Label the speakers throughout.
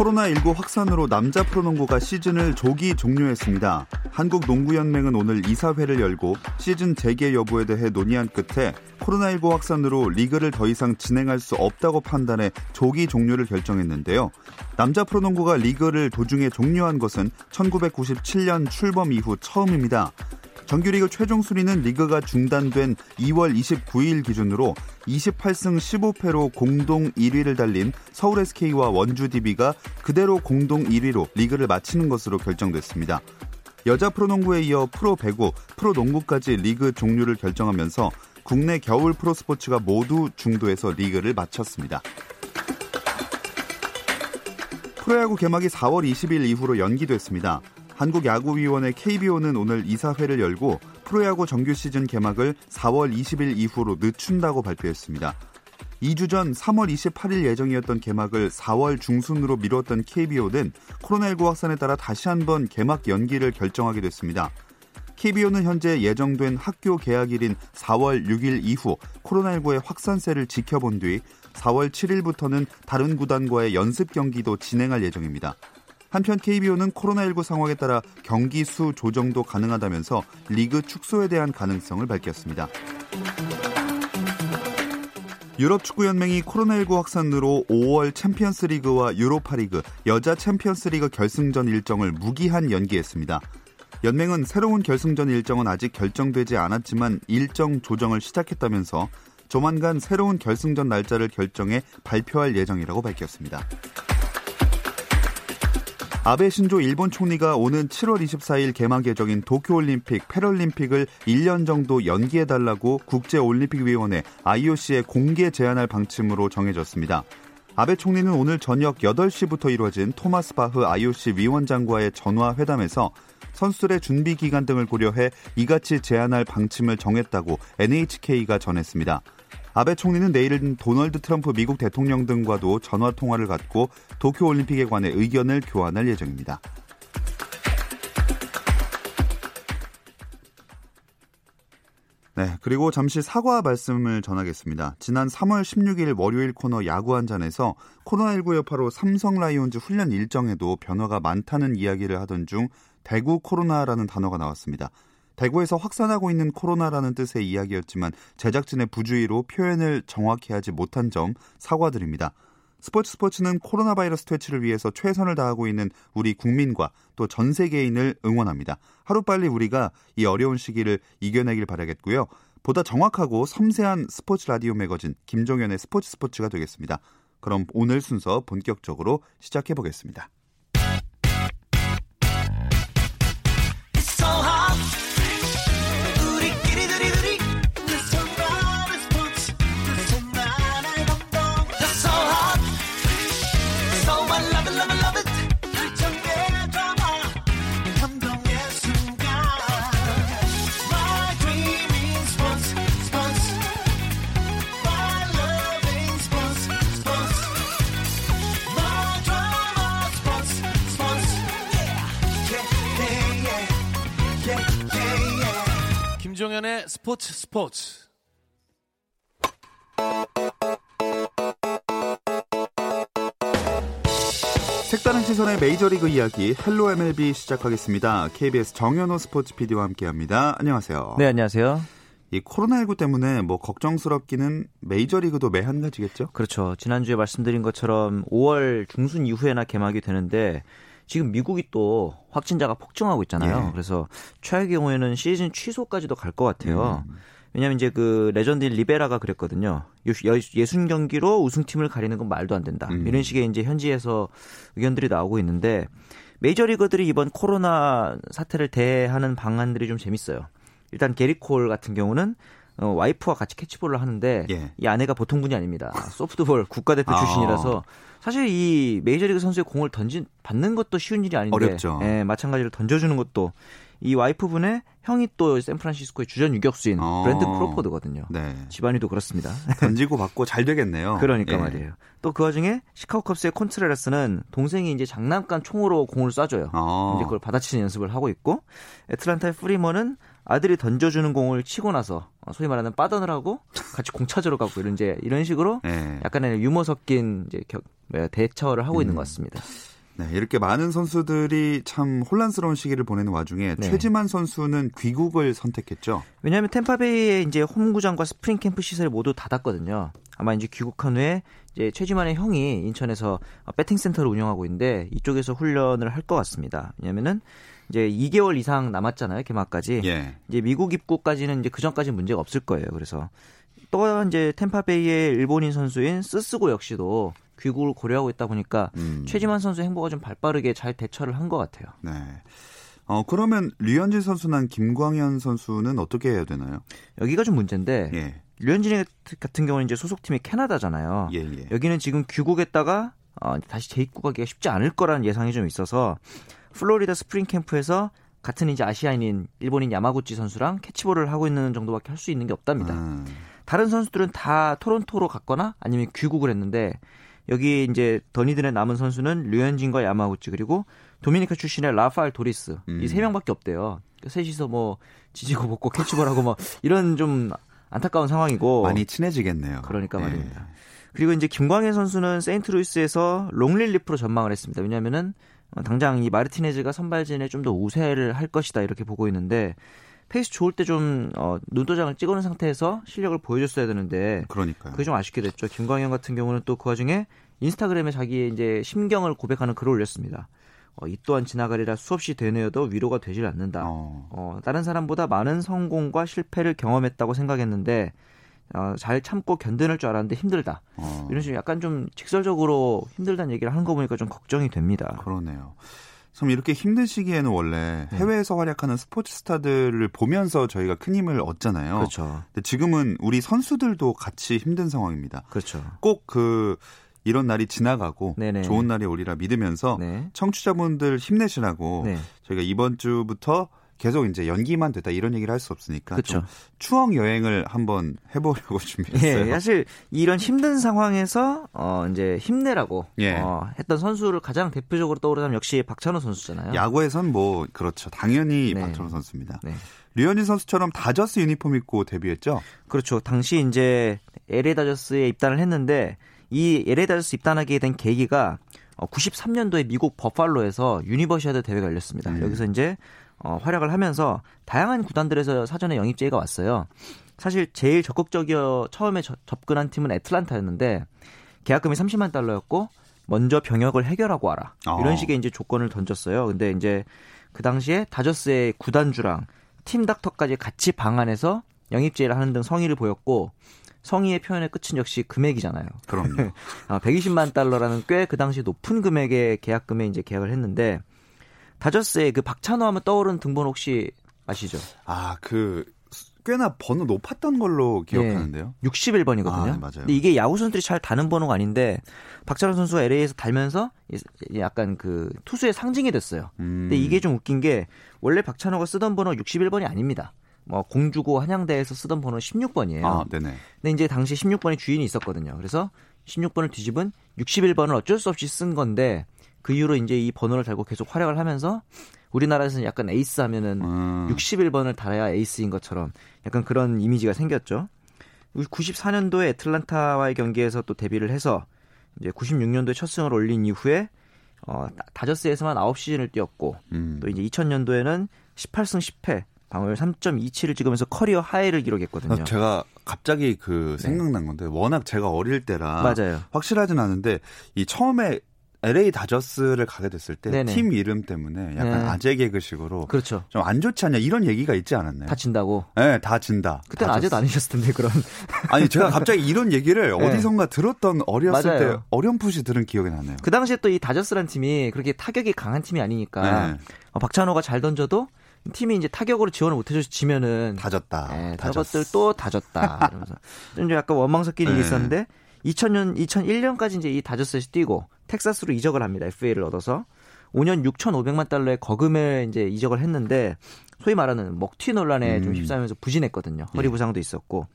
Speaker 1: 코로나19 확산으로 남자 프로농구가 시즌을 조기 종료했습니다. 한국농구연맹은 오늘 이사회를 열고 시즌 재개 여부에 대해 논의한 끝에 코로나19 확산으로 리그를 더 이상 진행할 수 없다고 판단해 조기 종료를 결정했는데요. 남자 프로농구가 리그를 도중에 종료한 것은 1997년 출범 이후 처음입니다. 정규리그 최종 순위는 리그가 중단된 2월 29일 기준으로 28승 15패로 공동 1위를 달린 서울 SK와 원주 DB가 그대로 공동 1위로 리그를 마치는 것으로 결정됐습니다. 여자 프로농구에 이어 프로 배구, 프로농구까지 리그 종료를 결정하면서 국내 겨울 프로스포츠가 모두 중도에서 리그를 마쳤습니다. 프로야구 개막이 4월 20일 이후로 연기됐습니다. 한국야구위원회 KBO는 오늘 이사회를 열고 프로야구 정규 시즌 개막을 4월 20일 이후로 늦춘다고 발표했습니다. 2주 전 3월 28일 예정이었던 개막을 4월 중순으로 미뤘던 KBO는 코로나19 확산에 따라 다시 한번 개막 연기를 결정하게 됐습니다. KBO는 현재 예정된 학교 개학일인 4월 6일 이후 코로나19의 확산세를 지켜본 뒤 4월 7일부터는 다른 구단과의 연습 경기도 진행할 예정입니다. 한편 KBO는 코로나19 상황에 따라 경기 수 조정도 가능하다면서 리그 축소에 대한 가능성을 밝혔습니다. 유럽 축구 연맹이 코로나19 확산으로 5월 챔피언스 리그와 유로파 리그, 여자 챔피언스 리그 결승전 일정을 무기한 연기했습니다. 연맹은 새로운 결승전 일정은 아직 결정되지 않았지만 일정 조정을 시작했다면서 조만간 새로운 결승전 날짜를 결정해 발표할 예정이라고 밝혔습니다. 아베 신조 일본 총리가 오는 7월 24일 개막 예정인 도쿄올림픽, 패럴림픽을 1년 정도 연기해달라고 국제올림픽위원회 IOC에 공개 제안할 방침으로 정해졌습니다. 아베 총리는 오늘 저녁 8시부터 이루어진 토마스 바흐 IOC 위원장과의 전화 회담에서 선수들의 준비 기간 등을 고려해 이같이 제안할 방침을 정했다고 NHK가 전했습니다. 아베 총리는 내일은 도널드 트럼프 미국 대통령 등과도 전화 통화를 갖고 도쿄 올림픽에 관해 의견을 교환할 예정입니다. 네, 그리고 잠시 사과 말씀을 전하겠습니다. 지난 3월 16일 월요일 코너 야구 한 잔에서 코로나19 여파로 삼성 라이온즈 훈련 일정에도 변화가 많다는 이야기를 하던 중 대구 코로나라는 단어가 나왔습니다. 대구에서 확산하고 있는 코로나라는 뜻의 이야기였지만 제작진의 부주의로 표현을 정확히 하지 못한 점 사과드립니다. 스포츠 스포츠는 코로나 바이러스 퇴치를 위해서 최선을 다하고 있는 우리 국민과 또 전 세계인을 응원합니다. 하루빨리 우리가 이 어려운 시기를 이겨내길 바라겠고요. 보다 정확하고 섬세한 스포츠 라디오 매거진 김종현의 스포츠 스포츠가 되겠습니다. 그럼 오늘 순서 본격적으로 시작해 보겠습니다.
Speaker 2: 스포츠 스포츠.
Speaker 1: 색다른 시선의 메이저리그 이야기 Hello MLB 시작하겠습니다. KBS 정현호 스포츠 PD와 함께합니다. 안녕하세요.
Speaker 3: 네, 안녕하세요.
Speaker 1: 이 코로나19 때문에 뭐 걱정스럽기는 메이저리그도 매한 가지겠죠?
Speaker 3: 그렇죠. 지난주에 말씀드린 것처럼 5월 중순 이후에나 개막이 되는데 지금 미국이 또 확진자가 폭증하고 있잖아요. 예. 그래서 최악의 경우에는 시즌 취소까지도 갈 것 같아요. 음. 왜냐하면 이제 그 레전드인 리베라가 그랬거든요. 예순 경기로 우승팀을 가리는 건 말도 안 된다. 음. 이런 식의 이제 현지에서 의견들이 나오고 있는데 메이저리거들이 이번 코로나 사태를 대하는 방안들이 좀 재밌어요. 일단 게릿 콜 같은 경우는 어, 와이프와 같이 캐치볼을 하는데
Speaker 1: 예.
Speaker 3: 이 아내가 보통 분이 아닙니다. 소프트볼 국가대표
Speaker 1: 아.
Speaker 3: 출신이라서 사실 이 메이저리그 선수의 공을 던진 받는 것도 쉬운 일이 아닌데
Speaker 1: 어렵죠.
Speaker 3: 예, 마찬가지로 던져주는 것도 이 와이프분의 형이 또 샌프란시스코의 주전 유격수인
Speaker 1: 어.
Speaker 3: 브랜든 크로포드거든요.
Speaker 1: 네.
Speaker 3: 집안이 또 그렇습니다.
Speaker 1: 던지고 받고 잘 되겠네요.
Speaker 3: 그러니까
Speaker 1: 예.
Speaker 3: 말이에요. 또 그 와중에 시카고 컵스의 콘트레라스는 동생이 이제 장난감 총으로 공을 쏴줘요.
Speaker 1: 어.
Speaker 3: 이제 그걸 받아치는 연습을 하고 있고 애틀란타의 프리먼은 아들이 던져주는 공을 치고 나서 어, 소위 말하는 빠던을 하고 같이 공 찾으러 가고 이런 이제 이런 식으로
Speaker 1: 예.
Speaker 3: 약간의 유머 섞인 이제 겨- 뭐야, 대처를 하고
Speaker 1: 음.
Speaker 3: 있는 것 같습니다.
Speaker 1: 네, 이렇게 많은 선수들이 참 혼란스러운 시기를 보내는 와중에
Speaker 3: 네.
Speaker 1: 최지만 선수는 귀국을 선택했죠.
Speaker 3: 왜냐하면 템파베이의 이제 홈구장과 스프링 캠프 시설이 모두 닫았거든요. 아마 이제 귀국한 후에 이제 최지만의 형이 인천에서 batting center를 운영하고 있는데 이쪽에서 훈련을 할 것 같습니다. 왜냐면은 이제 2개월 이상 남았잖아요 개막까지.
Speaker 1: 예.
Speaker 3: 이제 미국 입국까지는 이제 그 전까지 문제가 없을 거예요. 그래서 또 이제 템파베이의 일본인 선수인 쓰쓰고 역시도 귀국을 고려하고 있다 보니까
Speaker 1: 음.
Speaker 3: 최지만 선수 행보가 좀 발빠르게 잘 대처를 한 것 같아요.
Speaker 1: 네. 어, 그러면 류현진 선수나 김광현 선수는 어떻게 해야 되나요?
Speaker 3: 여기가 좀 문제인데
Speaker 1: 예.
Speaker 3: 류현진 같은 경우는 이제 소속팀이 캐나다잖아요.
Speaker 1: 예, 예.
Speaker 3: 여기는 지금 귀국했다가 어, 다시 재입국하기가 쉽지 않을 거라는 예상이 좀 있어서 플로리다 스프링 캠프에서 같은 이제 아시아인인 일본인 야마구치 선수랑 캐치볼을 하고 있는 정도밖에 할 수 있는 게 없답니다.
Speaker 1: 음.
Speaker 3: 다른 선수들은 다 토론토로 갔거나 아니면 귀국을 했는데 여기 이제 더니든에 남은 선수는 류현진과 야마구치 그리고 도미니카 출신의 라파엘 도리스
Speaker 1: 음.
Speaker 3: 이 세 명밖에 없대요. 셋이서 뭐 지지고 볶고 캐치볼하고 뭐 이런 좀 안타까운 상황이고
Speaker 1: 많이 친해지겠네요.
Speaker 3: 그러니까
Speaker 1: 예.
Speaker 3: 말입니다. 그리고 이제 김광현 선수는 세인트루이스에서 long relief로 전망을 했습니다. 왜냐하면은 어, 당장 이 마르티네즈가 선발진에 좀 더 우세를 할 것이다 이렇게 보고 있는데 페이스 좋을 때 좀 어, 눈도장을 찍어놓은 상태에서 실력을 보여줬어야 되는데
Speaker 1: 그러니까요.
Speaker 3: 그게 좀 아쉽게 됐죠. 김광현 같은 경우는 또 그 와중에 인스타그램에 자기의 이제 심경을 고백하는 글을 올렸습니다. 어, 이 또한 지나가리라 수없이 되뇌어도 위로가 되질 않는다.
Speaker 1: 어.
Speaker 3: 어, 다른 사람보다 많은 성공과 실패를 경험했다고 생각했는데 어, 잘 참고 견뎌낼 줄 알았는데 힘들다.
Speaker 1: 어.
Speaker 3: 이런 식으로 약간 좀 직설적으로 힘들다는 얘기를 하는 거 보니까 좀 걱정이 됩니다.
Speaker 1: 그러네요. 참 이렇게 힘든 시기에는 원래
Speaker 3: 네.
Speaker 1: 해외에서 활약하는 스포츠 스타들을 보면서 저희가 큰 힘을 얻잖아요.
Speaker 3: 그렇죠.
Speaker 1: 근데 지금은 우리 선수들도 같이 힘든 상황입니다.
Speaker 3: 그렇죠.
Speaker 1: 꼭그 이런 날이 지나가고
Speaker 3: 네네.
Speaker 1: 좋은 날이 오리라 믿으면서
Speaker 3: 네.
Speaker 1: 청취자분들 힘내시라고
Speaker 3: 네.
Speaker 1: 저희가 이번 주부터 계속 이제 연기만 됐다 이런 얘기를 할 수 없으니까. 좀 추억 여행을 한번 해보려고 준비했어요.
Speaker 3: 예, 사실 이런 힘든 상황에서 어 이제 힘내라고
Speaker 1: 예.
Speaker 3: 어, 했던 선수를 가장 대표적으로 떠오르면 역시 박찬호 선수잖아요.
Speaker 1: 야구에선 뭐 그렇죠. 당연히
Speaker 3: 네.
Speaker 1: 박찬호 선수입니다.
Speaker 3: 네.
Speaker 1: 류현진 선수처럼 다저스 유니폼 입고 데뷔했죠.
Speaker 3: 그렇죠. 당시 이제 LA 다저스에 입단을 했는데 이 LA 다저스 입단하게 된 계기가 어, 93년도에 미국 버팔로에서 유니버시아드 대회가 열렸습니다.
Speaker 1: 음.
Speaker 3: 여기서 이제 어, 활약을 하면서 다양한 구단들에서 사전에 영입 제의가 왔어요. 사실 제일 적극적이어 처음에 저- 접근한 팀은 애틀란타였는데 계약금이 30만 달러였고 먼저 병역을 해결하고 와라
Speaker 1: 어.
Speaker 3: 이런 식의 이제 조건을 던졌어요. 근데 이제 그 당시에 다저스의 구단주랑 팀 닥터까지 같이 방한해서 영입 제의를 하는 등 성의를 보였고 성의의 표현의 끝은 역시 금액이잖아요.
Speaker 1: 그럼요.
Speaker 3: 아, 120만 달러라는 꽤 그 당시 높은 금액의 계약금에 이제 계약을 했는데 다저스의 그 박찬호 하면 떠오르는 등번 혹시 아시죠?
Speaker 1: 아, 그 꽤나 번호 높았던 걸로 기억하는데요.
Speaker 3: 61번이거든요.
Speaker 1: 아, 네, 맞아요.
Speaker 3: 근데 이게 야구 선수들이 잘 다는 번호가 아닌데 박찬호 선수가 LA에서 달면서 약간 그 투수의 상징이 됐어요.
Speaker 1: 음.
Speaker 3: 근데 이게 좀 웃긴 게 원래 박찬호가 쓰던 번호 61번이 아닙니다. 뭐 공주고 한양대에서 쓰던 번호 16번이에요.
Speaker 1: 아, 네네.
Speaker 3: 근데 이제 당시 16번의 주인이 있었거든요. 그래서 16번을 뒤집은 61번을 어쩔 수 없이 쓴 건데 그 이후로 이제 이 번호를 달고 계속 활약을 하면서 우리나라에서는 약간 에이스 하면은
Speaker 1: 음.
Speaker 3: 61번을 달아야 에이스인 것처럼 약간 그런 이미지가 생겼죠. 94년도에 애틀란타와의 경기에서 또 데뷔를 해서 이제 96년도에 첫 승을 올린 이후에 어, 다- 다저스에서만 9시즌을 뛰었고
Speaker 1: 음.
Speaker 3: 또 이제 2000년도에는 18승 10패 방어율 3.27을 찍으면서 커리어 하이를 기록했거든요.
Speaker 1: 아, 제가 갑자기 그 생각난 건데 워낙 제가 어릴 때라
Speaker 3: 네. 맞아요.
Speaker 1: 확실하진 않은데 이 처음에 LA 다저스를 가게 됐을 때. 팀 이름 때문에 약간
Speaker 3: 네.
Speaker 1: 아재 개그식으로
Speaker 3: 그렇죠.
Speaker 1: 좀 안 좋지 않냐 이런 얘기가 있지 않았나요?
Speaker 3: 다친다고.
Speaker 1: 네, 다 진다.
Speaker 3: 그때는. 아재도 아니셨을 텐데 그런.
Speaker 1: 아니 제가 갑자기 이런 얘기를
Speaker 3: 네.
Speaker 1: 어디선가 들었던 어렸을
Speaker 3: 맞아요.
Speaker 1: 때 어렴풋이 들은 기억이 나네요.
Speaker 3: 그 당시에 또 이 다저스란 팀이 그렇게 타격이 강한 팀이 아니니까
Speaker 1: 네.
Speaker 3: 어, 박찬호가 잘 던져도 팀이 이제 타격으로 지원을 못해줘서 지면은
Speaker 1: 다졌다.
Speaker 3: 네,
Speaker 1: 다졌어.
Speaker 3: 저것들 또 다졌다. 이러면서 좀 약간 원망스럽게
Speaker 1: 네.
Speaker 3: 있었는데 2000년 2001년까지 이제 이 다저스에서 뛰고 텍사스로 이적을 합니다. FA를 얻어서 5년 6,500만 달러의 거금에 이제 이적을 했는데 소위 말하는 먹튀 논란에 좀
Speaker 1: 음.
Speaker 3: 휩싸이면서 부진했거든요. 허리
Speaker 1: 예.
Speaker 3: 부상도 있었고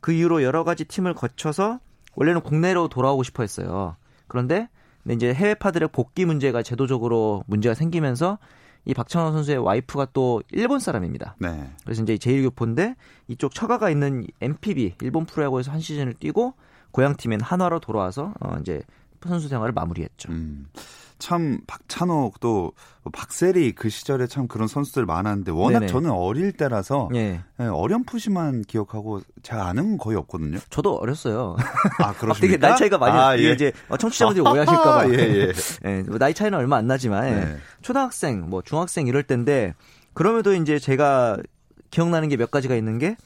Speaker 3: 그 이후로 여러 가지 팀을 거쳐서 원래는 국내로 돌아오고 싶어 했어요. 그런데 이제 해외파들의 복귀 문제가 제도적으로 문제가 생기면서 이 박찬호 선수의 와이프가 또 일본 사람입니다.
Speaker 1: 네.
Speaker 3: 그래서 이제 제1교포인데 이쪽 처가가 있는 MPB 일본 프로야구에서 한 시즌을 뛰고 고향 팀인 한화로 돌아와서 어 이제 선수 생활을 마무리했죠.
Speaker 1: 음. 참 박찬옥도 박세리 그 시절에 참 그런 선수들 많았는데 워낙
Speaker 3: 네네.
Speaker 1: 저는 어릴 때라서
Speaker 3: 예.
Speaker 1: 예, 어렴풋이만 기억하고 제가 아는 건 거의 없거든요.
Speaker 3: 저도 어렸어요.
Speaker 1: 아
Speaker 3: 아,
Speaker 1: 그러십니까?
Speaker 3: 되게 나이 차이가 많이
Speaker 1: 아, 예.
Speaker 3: 이제 어, 청취자분들이 오해하실까봐.
Speaker 1: 아, 예, 예.
Speaker 3: 예, 뭐 나이 차이는 얼마 안 나지만 예.
Speaker 1: 네.
Speaker 3: 초등학생, 뭐 중학생 이럴 때인데 그럼에도 이제 제가 기억나는 게 몇 가지가 있는 게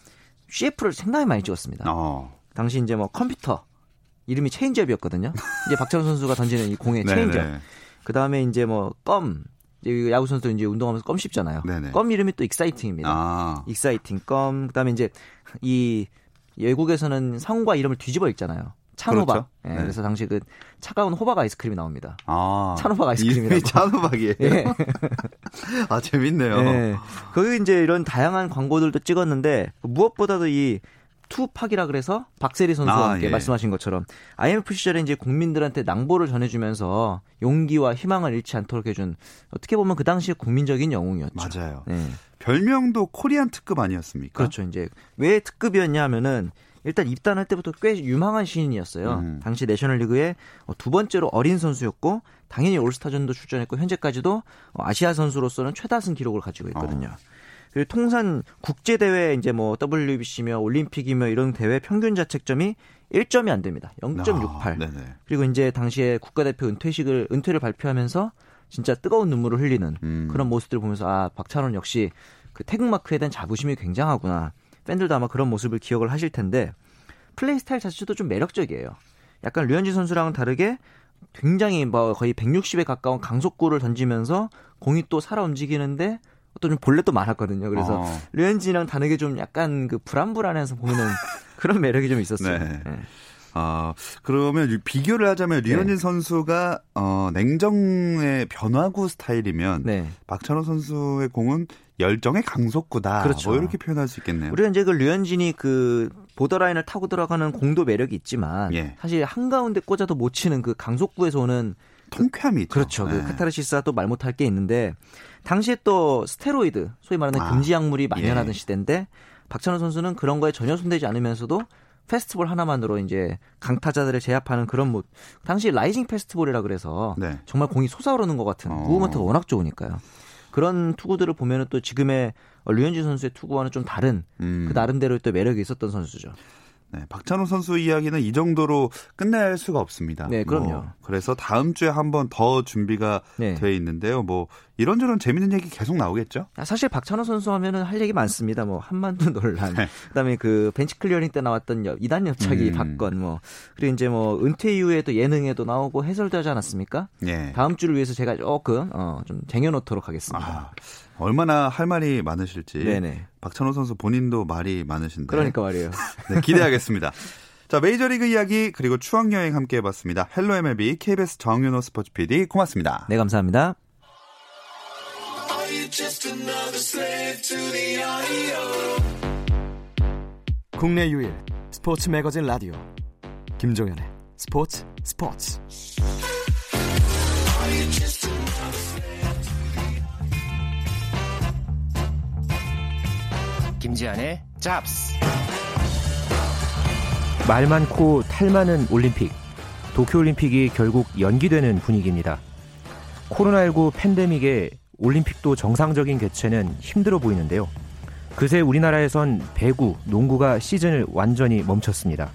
Speaker 3: CF를 상당히 많이 찍었습니다.
Speaker 1: 어.
Speaker 3: 당시 이제 뭐 컴퓨터 이름이 체인지업이었거든요. 이제 박찬호 선수가 던지는 이 공의
Speaker 1: 네,
Speaker 3: 체인지업.
Speaker 1: 네.
Speaker 3: 그 다음에 이제 뭐 껌. 이제 야구 선수들 이제 운동하면서 껌 씹잖아요.
Speaker 1: 네네.
Speaker 3: 껌 이름이 또 exciting입니다.
Speaker 1: 아.
Speaker 3: exciting 껌. 그다음에 이제 이 외국에서는 성과 이름을 뒤집어 읽잖아요. 찬호박.
Speaker 1: 그렇죠.
Speaker 3: 예,
Speaker 1: 네.
Speaker 3: 그래서 당시 그 차가운 호박 아이스크림이 나옵니다.
Speaker 1: 아.
Speaker 3: 찬호박 아이스크림이라고.
Speaker 1: 이름이 찬호박이에요.
Speaker 3: 예.
Speaker 1: 아 재밌네요.
Speaker 3: 예. 거기 이제 이런 다양한 광고들도 찍었는데 무엇보다도 이 투팍이라 그래서 박세리 선수와
Speaker 1: 아,
Speaker 3: 함께
Speaker 1: 예.
Speaker 3: 말씀하신 것처럼 IMF 시절에 이제 국민들한테 낭보를 전해주면서 용기와 희망을 잃지 않도록 해준 어떻게 보면 그 당시에 국민적인 영웅이었죠.
Speaker 1: 맞아요.
Speaker 3: 예.
Speaker 1: 별명도 코리안 특급 아니었습니까?
Speaker 3: 그렇죠. 이제 왜 특급이었냐 하면은 일단 입단할 때부터 꽤 유망한 시인이었어요.
Speaker 1: 음.
Speaker 3: 당시 내셔널리그의 어, 두 번째로 어린 선수였고 당연히 올스타전도 출전했고 현재까지도 어, 아시아 선수로서는 최다승 기록을 가지고 있거든요.
Speaker 1: 어.
Speaker 3: 그리고 통산 국제 대회 이제 뭐 WBC며 올림픽이며 이런 대회 평균 자책점이 1점이 안 됩니다. 0.68.
Speaker 1: 아, 네네.
Speaker 3: 그리고 이제 당시에 국가대표 은퇴식을 은퇴를 발표하면서 진짜 뜨거운 눈물을 흘리는
Speaker 1: 음.
Speaker 3: 그런 모습들을 보면서 아 박찬호는 역시 그 태극마크에 대한 자부심이 굉장하구나. 팬들도 아마 그런 모습을 기억을 하실 텐데 플레이 스타일 자체도 좀 매력적이에요. 약간 류현진 선수랑은 다르게 굉장히 뭐 거의 160에 가까운 강속구를 던지면서 공이 또 살아 움직이는데 어떤 좀 볼넷도 많았거든요. 그래서
Speaker 1: 어.
Speaker 3: 류현진이랑 다르게 좀 약간 그 불안불안해서 보이는 그런 매력이 좀 있었어요.
Speaker 1: 네.
Speaker 3: 예.
Speaker 1: 아, 그러면 유- 비교를 하자면
Speaker 3: 네.
Speaker 1: 류현진 선수가 어, 냉정의 변화구 스타일이면
Speaker 3: 네.
Speaker 1: 박찬호 선수의 공은 열정의 강속구다.
Speaker 3: 그렇죠.
Speaker 1: 뭐 이렇게 표현할 수 있겠네요.
Speaker 3: 우리가 이제 그 류현진이 그 보더라인을 타고 들어가는 공도 매력이 있지만
Speaker 1: 예.
Speaker 3: 사실 한가운데 꽂아도 못 치는 그 강속구에서 오는
Speaker 1: 통쾌함이 있죠.
Speaker 3: 그렇죠. 그
Speaker 1: 네.
Speaker 3: 카타르시스가 또 말 못할 게 있는데 당시에 또 스테로이드 소위 말하는
Speaker 1: 아,
Speaker 3: 금지 약물이 만연하던
Speaker 1: 예.
Speaker 3: 시대인데 박찬호 선수는 그런 거에 전혀 손대지 않으면서도 fastball 하나만으로 이제 강타자들을 제압하는 그런 뭐 당시 rising fastball이라 그래서
Speaker 1: 네.
Speaker 3: 정말 공이 솟아오르는 것 같은
Speaker 1: 어.
Speaker 3: movement가 워낙 좋으니까요. 그런 투구들을 보면은 또 지금의 류현진 선수의 투구와는 좀 다른
Speaker 1: 음.
Speaker 3: 그 나름대로 또 매력이 있었던 선수죠.
Speaker 1: 네, 박찬호 선수 이야기는 이 정도로 끝낼 수가 없습니다.
Speaker 3: 네, 그럼요.
Speaker 1: 뭐, 그래서 다음 주에 한 번 더 준비가
Speaker 3: 네.
Speaker 1: 돼 있는데요. 뭐 이런저런 재밌는 얘기 계속 나오겠죠?
Speaker 3: 아, 사실 박찬호 선수 하면은 할 얘기 많습니다. 뭐 한만두 논란,
Speaker 1: 네.
Speaker 3: 그다음에 그 bench clearing 때 나왔던 여- 이단 옆차기
Speaker 1: 음.
Speaker 3: 사건, 뭐 그리고 이제 뭐 은퇴 이후에도 예능에도 나오고 해설도 하지 않았습니까?
Speaker 1: 예.
Speaker 3: 다음 주를 위해서 제가 조금 어, 좀 쟁여놓도록 하겠습니다.
Speaker 1: 아, 얼마나 할 말이 많으실지.
Speaker 3: 네네.
Speaker 1: 박찬호 선수 본인도 말이 많으신데.
Speaker 3: 그러니까 말이에요.
Speaker 1: 네, 기대하겠습니다. 자, 메이저리그 이야기 그리고 추억 여행 함께 해봤습니다. Hello MLB KBS 정윤호 스포츠 PD 고맙습니다.
Speaker 3: 네 감사합니다.
Speaker 2: 국내 유일 스포츠 매거진 라디오 김종현의 스포츠 스포츠 김지한의 잡스
Speaker 4: 말 많고 탈 많은 올림픽. 도쿄올림픽이 결국 연기되는 분위기입니다. 코로나19 팬데믹에 올림픽도 정상적인 개최는 힘들어 보이는데요. 그새 우리나라에선 배구, 농구가 시즌을 완전히 멈췄습니다.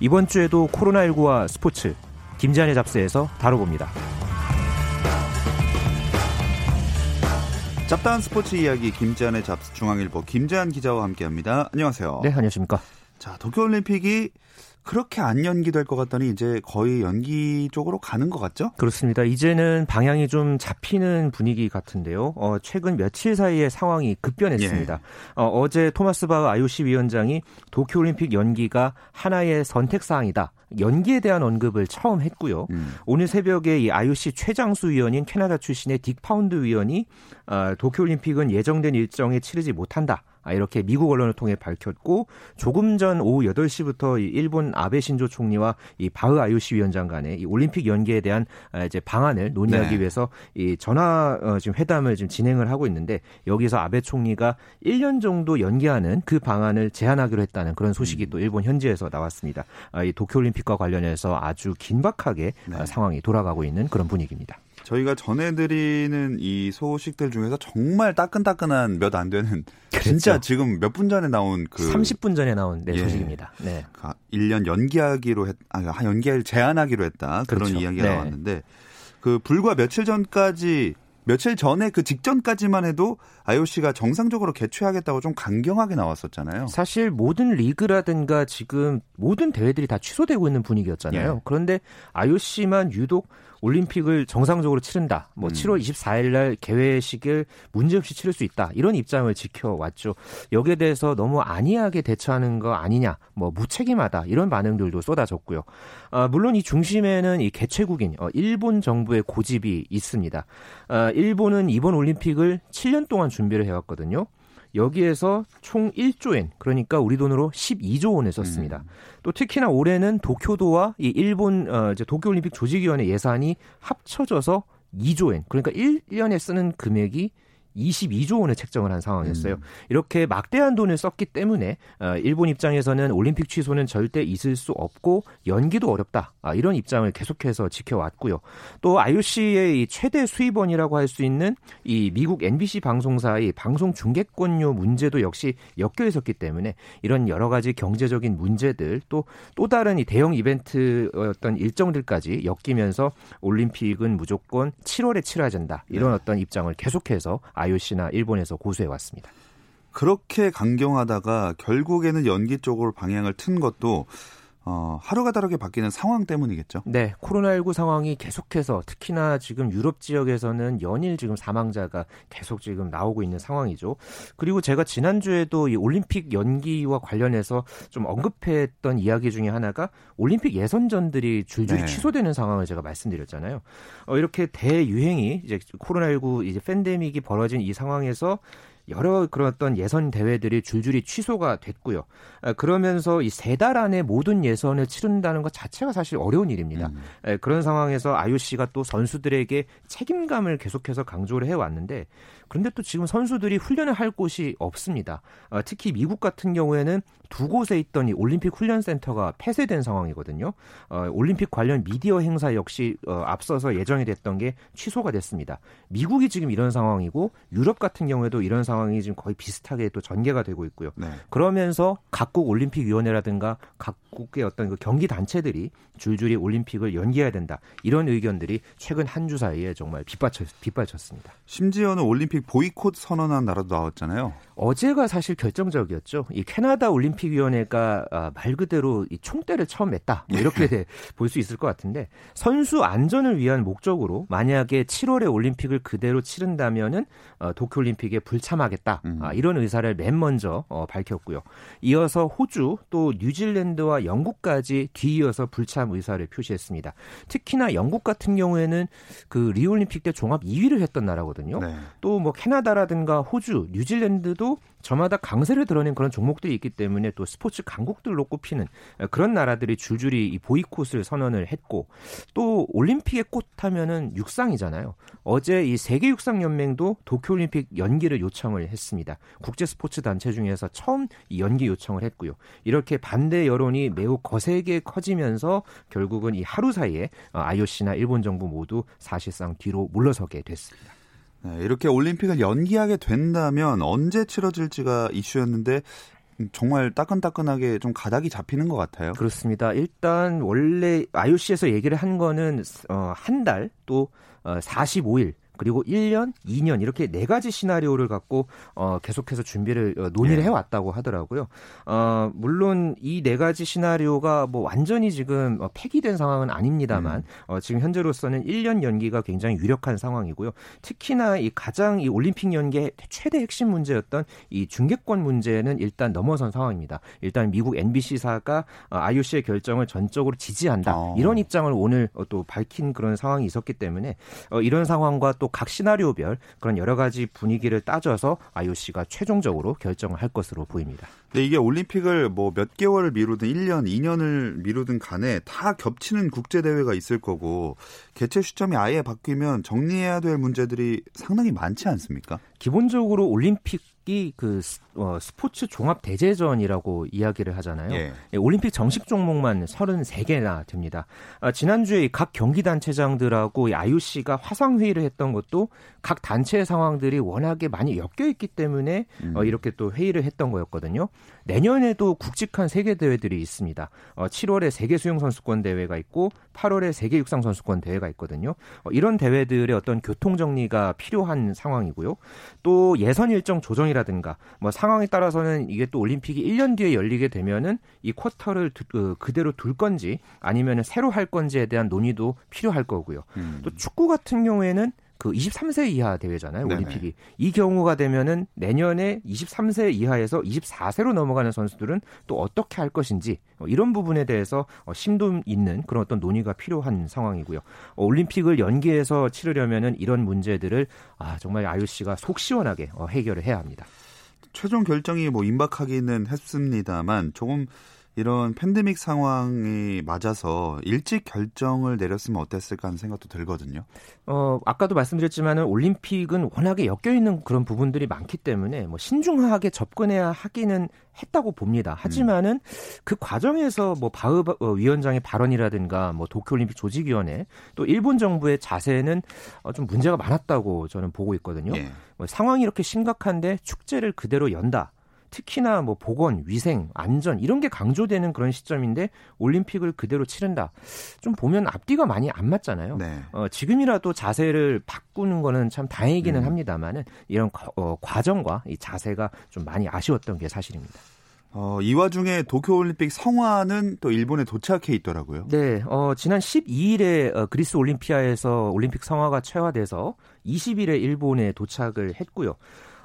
Speaker 4: 이번 주에도 코로나19와 스포츠, 김지한의 잡스에서 다뤄봅니다.
Speaker 1: 잡다한 스포츠 이야기 김지한의 잡스 중앙일보 김지한 기자와 함께합니다. 안녕하세요.
Speaker 4: 네, 안녕하십니까.
Speaker 1: 자, 도쿄올림픽이 그렇게 안 연기될 것 같더니 이제 거의 연기 쪽으로 가는 것 같죠?
Speaker 4: 그렇습니다. 이제는 방향이 좀 잡히는 분위기 같은데요. 어, 최근 며칠 사이에 상황이 급변했습니다. 예. 어, 제 토마스 바흐 IOC 위원장이 도쿄올림픽 연기가 하나의 선택 사항이다. 연기에 대한 언급을 처음 했고요. 음. 오늘 새벽에 이 IOC 최장수 위원인 캐나다 출신의 딕 파운드 위원이 어, 도쿄올림픽은 예정된 일정에 치르지 못한다. 아, 이렇게 미국 언론을 통해 밝혔고 조금 전 오후 8시부터 일본 아베 신조 총리와 이 바흐 IOC 위원장 간의 이 올림픽 연기에 대한 아, 이제 방안을 논의하기 네. 위해서 이 전화 어, 지금 회담을 지금 진행을 하고 있는데 여기서 아베 총리가 1년 정도 연기하는 그 방안을 제안하기로 했다는 그런 소식이 음. 또 일본 현지에서 나왔습니다. 아, 이 도쿄 올림픽과 관련해서 아주 긴박하게 네. 상황이 돌아가고 있는 그런 분위기입니다.
Speaker 1: 저희가 전해드리는 이 소식들 중에서 정말 따끈따끈한 몇 안 되는 그렇죠. 진짜 지금 몇 분 전에 나온 그
Speaker 4: 30분 전에 나온 네, 예, 소식입니다. 네.
Speaker 1: 1년 연기하기로 했, 아, 연기를 제한하기로 했다. 그런 그렇죠. 이야기가 네. 나왔는데 그 불과 며칠 전까지 며칠 전에 그 직전까지만 해도 IOC가 정상적으로 개최하겠다고 좀 강경하게 나왔었잖아요.
Speaker 4: 사실 모든 리그라든가 지금 모든 대회들이 다 취소되고 있는 분위기였잖아요. 예. 그런데 IOC만 유독 올림픽을 정상적으로 치른다. 뭐 음. 7월 24일 날 개회식을 문제없이 치를 수 있다. 이런 입장을 지켜왔죠. 여기에 대해서 너무 안이하게 대처하는 거 아니냐. 뭐 무책임하다. 이런 반응들도 쏟아졌고요. 아, 물론 이 중심에는 이 개최국인 어, 일본 정부의 고집이 있습니다. 아, 일본은 이번 올림픽을 7년 동안 준비를 해왔거든요. 여기에서 총 1조엔 그러니까 우리 돈으로 12조 원을 썼습니다. 음. 또 특히나 올해는 도쿄도와 이 일본 어 이제 도쿄올림픽 조직위원회 예산이 합쳐져서 2조엔 그러니까 1년에 쓰는 금액이 22조 원을 책정을 한 상황이었어요. 음. 이렇게 막대한 돈을 썼기 때문에 어, 일본 입장에서는 올림픽 취소는 절대 있을 수 없고 연기도 어렵다. 아, 이런 입장을 계속해서 지켜왔고요. 또 IOC의 최대 수입원이라고 할 수 있는 이 미국 NBC 방송사의 방송 중계권료 문제도 역시 엮여 있었기 때문에 이런 여러 가지 경제적인 문제들 또또 다른 이 대형 이벤트 어떤 일정들까지 엮이면서 올림픽은 무조건 7월에 치러야 된다. 이런 네. 어떤 입장을 계속해서 IOC나 일본에서 고수해 왔습니다.
Speaker 1: 그렇게 강경하다가 결국에는 연기 쪽으로 방향을 튼 것도 어, 하루가 다르게 바뀌는 상황 때문이겠죠.
Speaker 4: 네, 코로나19 상황이 계속해서 특히나 지금 유럽 지역에서는 연일 지금 사망자가 계속 지금 나오고 있는 상황이죠. 그리고 제가 지난주에도 이 올림픽 연기와 관련해서 좀 언급했던 이야기 중에 하나가 올림픽 예선전들이 줄줄이 네. 취소되는 상황을 제가 말씀드렸잖아요. 어, 이렇게 대유행이 이제 코로나19 이제 팬데믹이 벌어진 이 상황에서 여러 그런 어떤 예선 대회들이 줄줄이 취소가 됐고요. 아, 그러면서 이 세 달 안에 모든 예선을 치른다는 것 자체가 사실 어려운 일입니다. 음. 그런 상황에서 IOC가 또 선수들에게 책임감을 계속해서 강조를 해왔는데 그런데 또 지금 선수들이 훈련을 할 곳이 없습니다. 어, 특히 미국 같은 경우에는 두 곳에 있던 이 올림픽 훈련센터가 폐쇄된 상황이거든요. 어, 올림픽 관련 미디어 행사 역시 어, 앞서서 예정이 됐던 게 취소가 됐습니다. 미국이 지금 이런 상황이고 유럽 같은 경우에도 이런 상황이 지금 거의 비슷하게 또 전개가 되고 있고요. 네. 그러면서 각국 올림픽 위원회라든가 각 국의 어떤 그 경기 단체들이 줄줄이 올림픽을 연기해야 된다. 이런 의견들이 최근 한 주 사이에 정말 빗받쳤, 빗받쳤습니다.
Speaker 1: 심지어는 올림픽 보이콧 선언한 나라도 나왔잖아요.
Speaker 4: 어제가 사실 결정적이었죠. 이 캐나다 올림픽위원회가 아, 말 그대로 이 총대를 처음 맸다. 뭐 이렇게 네. 볼수 있을 것 같은데 선수 안전을 위한 목적으로 만약에 7월에 올림픽을 그대로 치른다면은 어, 도쿄올림픽에 불참하겠다. 음. 아, 이런 의사를 맨 먼저 어, 밝혔고요. 이어서 호주 또 뉴질랜드와 영국까지 뒤이어서 불참 의사를 표시했습니다. 특히나 영국 같은 경우에는 그 리올림픽 때 종합 2위를 했던 나라거든요. 네. 또뭐 캐나다라든가 호주, 뉴질랜드도 저마다 강세를 드러낸 그런 종목들이 있기 때문에 또 스포츠 강국들로 꼽히는 그런 나라들이 줄줄이 이 보이콧을 선언을 했고 또 올림픽의 꽃 하면은 육상이잖아요. 어제 이 세계 육상 연맹도 도쿄 올림픽 연기를 요청을 했습니다. 국제 스포츠 단체 중에서 처음 이 연기 요청을 했고요. 이렇게 반대 여론이 매우 거세게 커지면서 결국은 이 하루 사이에 IOC나 일본 정부 모두 사실상 뒤로 물러서게 됐습니다.
Speaker 1: 네, 이렇게 올림픽을 연기하게 된다면 언제 치러질지가 이슈였는데 정말 따끈따끈하게 좀 가닥이 잡히는 것 같아요.
Speaker 4: 그렇습니다. 일단 원래 IOC에서 얘기를 한 거는 어, 한 달또 어, 45일 그리고 1년, 2년 이렇게 네 가지 시나리오를 갖고 어, 계속해서 준비를 어, 논의를
Speaker 1: 예.
Speaker 4: 해왔다고 하더라고요. 어, 물론 이 네 가지 시나리오가 뭐 완전히 지금 어, 폐기된 상황은 아닙니다만
Speaker 1: 음.
Speaker 4: 어, 지금 현재로서는 1년 연기가 굉장히 유력한 상황이고요. 특히나 이 가장 이 올림픽 연기의 최대 핵심 문제였던 이 중계권 문제는 일단 넘어선 상황입니다. 일단 미국 NBC사가 어, IOC의 결정을 전적으로 지지한다
Speaker 1: 어.
Speaker 4: 이런 입장을 오늘 어, 또 밝힌 그런 상황이 있었기 때문에 어, 이런 상황과 또각 시나리오별 그런 여러 가지 분위기를 따져서 IOC가 최종적으로 결정을 할 것으로 보입니다.
Speaker 1: 근데 이게 올림픽을 뭐 몇 개월을 미루든 1년, 2년을 미루든 간에 다 겹치는 국제 대회가 있을 거고 개최 시점이 아예 바뀌면 정리해야 될 문제들이 상당히 많지 않습니까?
Speaker 4: 기본적으로 올림픽 이그 스- 어, 스포츠 종합 대제전이라고 이야기를 하잖아요.
Speaker 1: 예.
Speaker 4: 예, 올림픽 정식 종목만 33개나 됩니다. 아, 지난주에 각 경기 단체장들하고 이 IOC가 화상 회의를 했던 것도 각 단체의 상황들이 워낙에 많이 엮여 있기 때문에
Speaker 1: 음.
Speaker 4: 어, 이렇게 또 회의를 했던 거였거든요. 내년에도 굵직한 세계 대회들이 있습니다. 어, 7월에 세계 수영 선수권 대회가 있고 8월에 세계 육상 선수권 대회가 있거든요. 어, 이런 대회들의 어떤 교통 정리가 필요한 상황이고요. 또 예선 일정 조정이라든가 뭐 상황에 따라서는 이게 또 올림픽이 1년 뒤에 열리게 되면은 이 쿼터를 두- 그, 그대로 둘 건지 아니면 새로 할 건지에 대한 논의도 필요할 거고요.
Speaker 1: 음.
Speaker 4: 또 축구 같은 경우에는 그 23세 이하 대회잖아요,
Speaker 1: 네네.
Speaker 4: 올림픽이. 이 경우가 되면은 내년에 23세 이하에서 24세로 넘어가는 선수들은 또 어떻게 할 것인지 어, 이런 부분에 대해서 어, 심도 있는 그런 어떤 논의가 필요한 상황이고요. 어, 올림픽을 연기해서 치르려면은 이런 문제들을 아, 정말 IOC가 속 시원하게 어, 해결을 해야 합니다.
Speaker 1: 최종 결정이 뭐 임박하기는 했습니다만 조금 이런 팬데믹 상황이 맞아서 일찍 결정을 내렸으면 어땠을까 하는 생각도 들거든요.
Speaker 4: 어, 아까도 말씀드렸지만은 올림픽은 워낙에 엮여 있는 그런 부분들이 많기 때문에 뭐 신중하게 접근해야 하기는 했다고 봅니다. 하지만은 그 과정에서 뭐 바흐 어, 위원장의 발언이라든가 뭐 도쿄올림픽 조직위원회 또 일본 정부의 자세는 어, 좀 문제가 많았다고 저는 보고 있거든요.
Speaker 1: 예.
Speaker 4: 뭐 상황이 이렇게 심각한데 축제를 그대로 연다. 특히나 뭐 보건, 위생, 안전 이런 게 강조되는 그런 시점인데 올림픽을 그대로 치른다. 좀 보면 앞뒤가 많이 안 맞잖아요.
Speaker 1: 네.
Speaker 4: 어, 지금이라도 자세를 바꾸는 거는 참 다행이기는
Speaker 1: 음.
Speaker 4: 합니다만은 이런 과- 어, 과정과 이 자세가 좀 많이 아쉬웠던 게 사실입니다.
Speaker 1: 어, 이 와중에 도쿄올림픽 성화는 또 일본에 도착해 있더라고요.
Speaker 4: 네, 어, 지난 12일에 어, 그리스 올림피아에서 올림픽 성화가 최화돼서 20일에 일본에 도착을 했고요.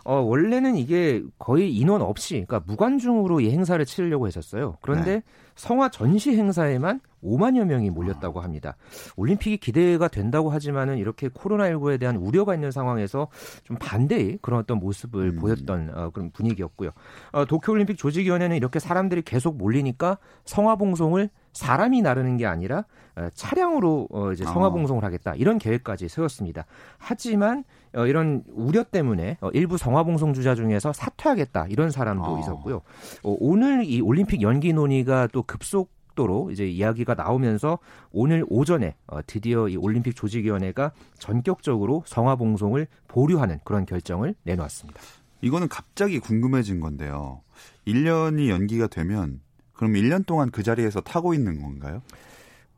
Speaker 4: 어, 원래는 이게 거의 인원 없이, 그러니까 무관중으로 이 행사를 치르려고 했었어요. 그런데
Speaker 1: 네.
Speaker 4: 성화 전시 행사에만 5만여 명이 몰렸다고 합니다. 올림픽이 기대가 된다고 하지만은 이렇게 코로나19에 대한 우려가 있는 상황에서 좀 반대의 그런 어떤 모습을
Speaker 1: 음.
Speaker 4: 보였던 어, 그런 분위기였고요. 어, 도쿄올림픽 조직위원회는 이렇게 사람들이 계속 몰리니까 성화봉송을 사람이 나르는 게 아니라 어, 차량으로 어, 이제
Speaker 1: 아.
Speaker 4: 성화봉송을 하겠다 이런 계획까지 세웠습니다. 하지만 어, 이런 우려 때문에 어, 일부 성화봉송 주자 중에서 사퇴하겠다 이런 사람도
Speaker 1: 아.
Speaker 4: 있었고요. 어, 오늘 이 올림픽 연기 논의가 또 급속 도로 이제 이야기가 나오면서 오늘 오전에 어, 드디어 이 올림픽 조직위원회가 전격적으로 성화봉송을 보류하는 그런 결정을 내놓았습니다.
Speaker 1: 이거는 갑자기 궁금해진 건데요. 1년이 연기가 되면 그럼 1년 동안 그 자리에서 타고 있는 건가요?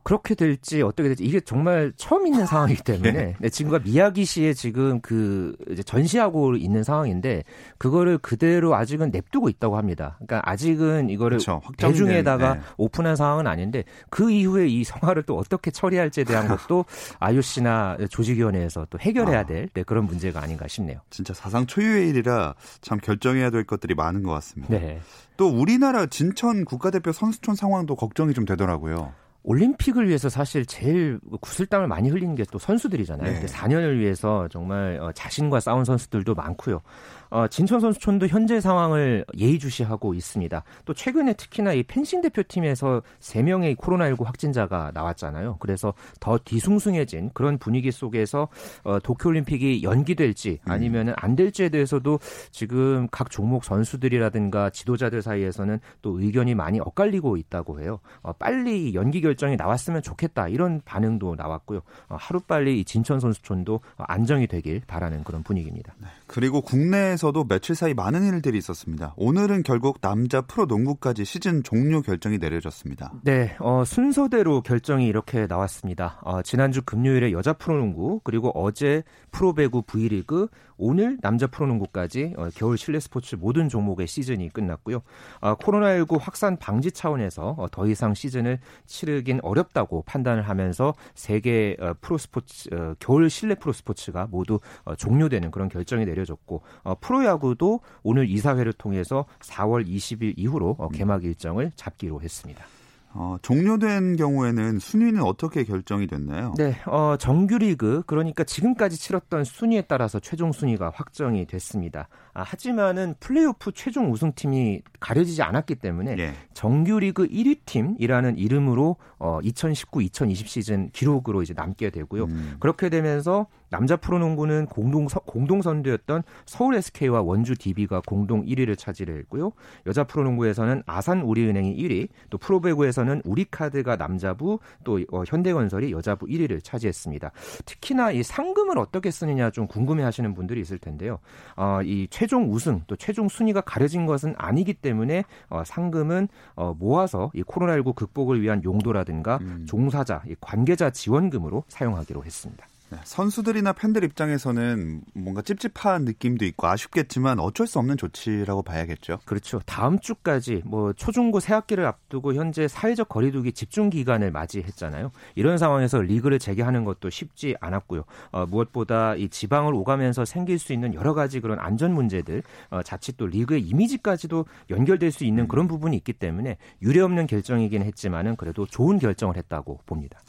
Speaker 4: 그렇게 될지 어떻게 될지 이게 정말 처음 있는 상황이기 때문에 네, 지금과 미야기시에 지금 그 이제 전시하고 있는 상황인데 그거를 그대로 아직은 냅두고 있다고 합니다. 그러니까 아직은 이거를
Speaker 1: 그렇죠.
Speaker 4: 대중에다가
Speaker 1: 네.
Speaker 4: 오픈한 상황은 아닌데 그 이후에 이 성화를 또 어떻게 처리할지에 대한 것도 IOC나 조직위원회에서 또 해결해야
Speaker 1: 아.
Speaker 4: 될 네, 그런 문제가 아닌가 싶네요.
Speaker 1: 진짜 사상 초유의 일이라 참 결정해야 될 것들이 많은 것 같습니다.
Speaker 4: 네.
Speaker 1: 또 우리나라 진천 국가대표 선수촌 상황도 걱정이 좀 되더라고요.
Speaker 4: 올림픽을 위해서 사실 제일 구슬땀을 많이 흘리는 게 또 선수들이잖아요.
Speaker 1: 네.
Speaker 4: 근데 4년을 위해서 정말 어, 자신과 싸운 선수들도 많고요. 어, 진천 선수촌도 현재 상황을 예의주시하고 있습니다. 또 최근에 특히나 이 펜싱 대표팀에서 3명의 코로나19 확진자가 나왔잖아요. 그래서 더 뒤숭숭해진 그런 분위기 속에서 어, 도쿄올림픽이 연기될지 아니면 안 될지에 대해서도 지금 각 종목 선수들이라든가 지도자들 사이에서는 또 의견이 많이 엇갈리고 있다고 해요. 어, 빨리 연기 결정이 나왔으면 좋겠다 이런 반응도 나왔고요. 어, 하루빨리 이 진천 선수촌도 어, 안정이 되길 바라는 그런 분위기입니다.
Speaker 1: 그리고 국내 에서 입장에서도 며칠 사이 많은 일들이 있었습니다. 오늘은 결국 남자 프로농구까지 시즌 종료 결정이 내려졌습니다.
Speaker 4: 네, 어, 순서대로 결정이 이렇게 나왔습니다. 어, 지난주 금요일에 여자 프로농구 그리고 어제 프로배구 V리그 오늘 남자 프로농구까지 어, 겨울 실내 스포츠 모든 종목의 시즌이 끝났고요. 어, 코로나19 확산 방지 차원에서 어, 더 이상 시즌을 치르긴 어렵다고 판단을 하면서 세계 어, 프로 스포츠 어, 겨울 실내 프로 스포츠가 모두 어, 종료되는 그런 결정이 내려졌고 어, 프로야구도 오늘 이사회를 통해서 4월 20일 이후로 어, 개막 일정을 잡기로 했습니다.
Speaker 1: 어, 종료된 경우에는 순위는 어떻게 결정이 됐나요?
Speaker 4: 네, 어, 정규리그 그러니까 지금까지 치렀던 순위에 따라서 최종 순위가 확정이 됐습니다. 아, 하지만은 플레이오프 최종 우승팀이 가려지지 않았기 때문에
Speaker 1: 예.
Speaker 4: 정규리그 1위 팀이라는 이름으로 어, 2019-2020 시즌 기록으로 이제 남게 되고요.
Speaker 1: 음.
Speaker 4: 그렇게 되면서 남자 프로농구는 공동 공동 선두였던 서울 SK와 원주 DB가 공동 1위를 차지했고요. 여자 프로농구에서는 아산 우리은행이 1위, 또 프로배구에서는 우리카드가 남자부, 또 어, 현대건설이 여자부 1위를 차지했습니다. 특히나 이 상금을 어떻게 쓰느냐 좀 궁금해하시는 분들이 있을 텐데요. 어, 이 최종 우승 또 최종 순위가 가려진 것은 아니기 때문에 어, 상금은 어, 모아서 이 코로나19 극복을 위한 용도라든가
Speaker 1: 음.
Speaker 4: 종사자, 이 관계자 지원금으로 사용하기로 했습니다.
Speaker 1: 네, 선수들이나 팬들 입장에서는 뭔가 찝찝한 느낌도 있고 아쉽겠지만 어쩔 수 없는 조치라고 봐야겠죠.
Speaker 4: 그렇죠. 다음 주까지 뭐 초중고 새 학기를 앞두고 현재 사회적 거리두기 집중 기간을 맞이했잖아요. 이런 상황에서 리그를 재개하는 것도 쉽지 않았고요. 어, 무엇보다 이 지방을 오가면서 생길 수 있는 여러 가지 그런 안전 문제들, 어, 자칫 또 리그의 이미지까지도 연결될 수 있는 그런 부분이 있기 때문에 유례 없는 결정이긴 했지만은 그래도 좋은 결정을 했다고 봅니다.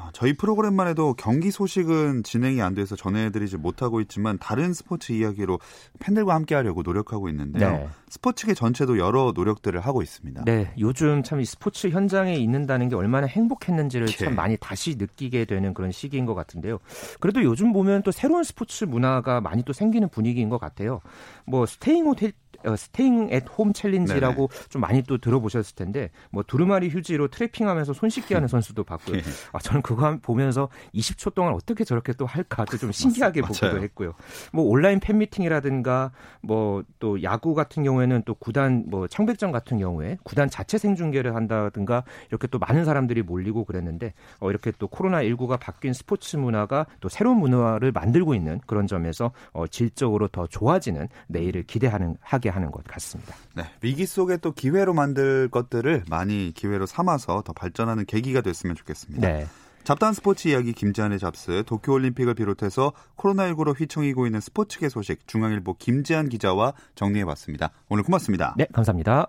Speaker 1: 아, 저희 프로그램만 해도 경기 소식은 진행이 안 돼서 전해드리지 못하고 있지만 다른 스포츠 이야기로 팬들과 함께 하려고 노력하고 있는데요.
Speaker 4: 네.
Speaker 1: 스포츠계 전체도 여러 노력들을 하고 있습니다.
Speaker 4: 네, 요즘 참 이 스포츠 현장에 있는다는 게 얼마나 행복했는지를
Speaker 1: 예.
Speaker 4: 참 많이 다시 느끼게 되는 그런 시기인 것 같은데요. 그래도 요즘 보면 또 새로운 스포츠 문화가 많이 또 생기는 분위기인 것 같아요. 뭐 staying 호텔 어, staying at home challenge라고 좀 많이 또 들어보셨을 텐데 뭐 두루마리 휴지로 트래핑하면서 손 씻게 하는 선수도 봤고요.
Speaker 1: 예.
Speaker 4: 아, 저는 그거 보면서 20초 동안 어떻게 저렇게 또 할까 또좀 신기하게
Speaker 1: 맞-
Speaker 4: 보기도
Speaker 1: 맞아요.
Speaker 4: 했고요. 뭐 온라인 팬미팅이라든가 뭐 또 야구 같은 경우에는 또 구단 뭐 청백전 같은 경우에 구단 자체 생중계를 한다든가 이렇게 또 많은 사람들이 몰리고 그랬는데 어 이렇게 또 코로나 19가 바뀐 스포츠 문화가 또 새로운 문화를 만들고 있는 그런 점에서 어 질적으로 더 좋아지는 내일을 기대하는 하게 하는 것 같습니다.
Speaker 1: 네, 위기 속에 또 기회로 만들 것들을 많이 기회로 삼아서 더 발전하는 계기가 됐으면 좋겠습니다.
Speaker 4: 네.
Speaker 1: 잡다한 스포츠 이야기 김지한의 잡스 도쿄올림픽을 비롯해서 코로나19로 휘청이고 있는 스포츠계 소식 중앙일보 김지한 기자와 정리해봤습니다. 오늘 고맙습니다.
Speaker 4: 네, 감사합니다.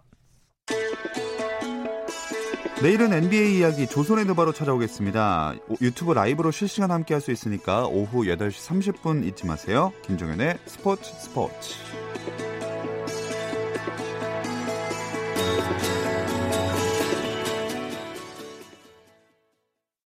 Speaker 1: 내일은 NBA 이야기 조선의 누바로 찾아오겠습니다. 오- 유튜브 라이브로 실시간 함께 할 수 있으니까 오후 8시 30분 잊지 마세요. 김종현의 스포츠 스포츠. Thank you.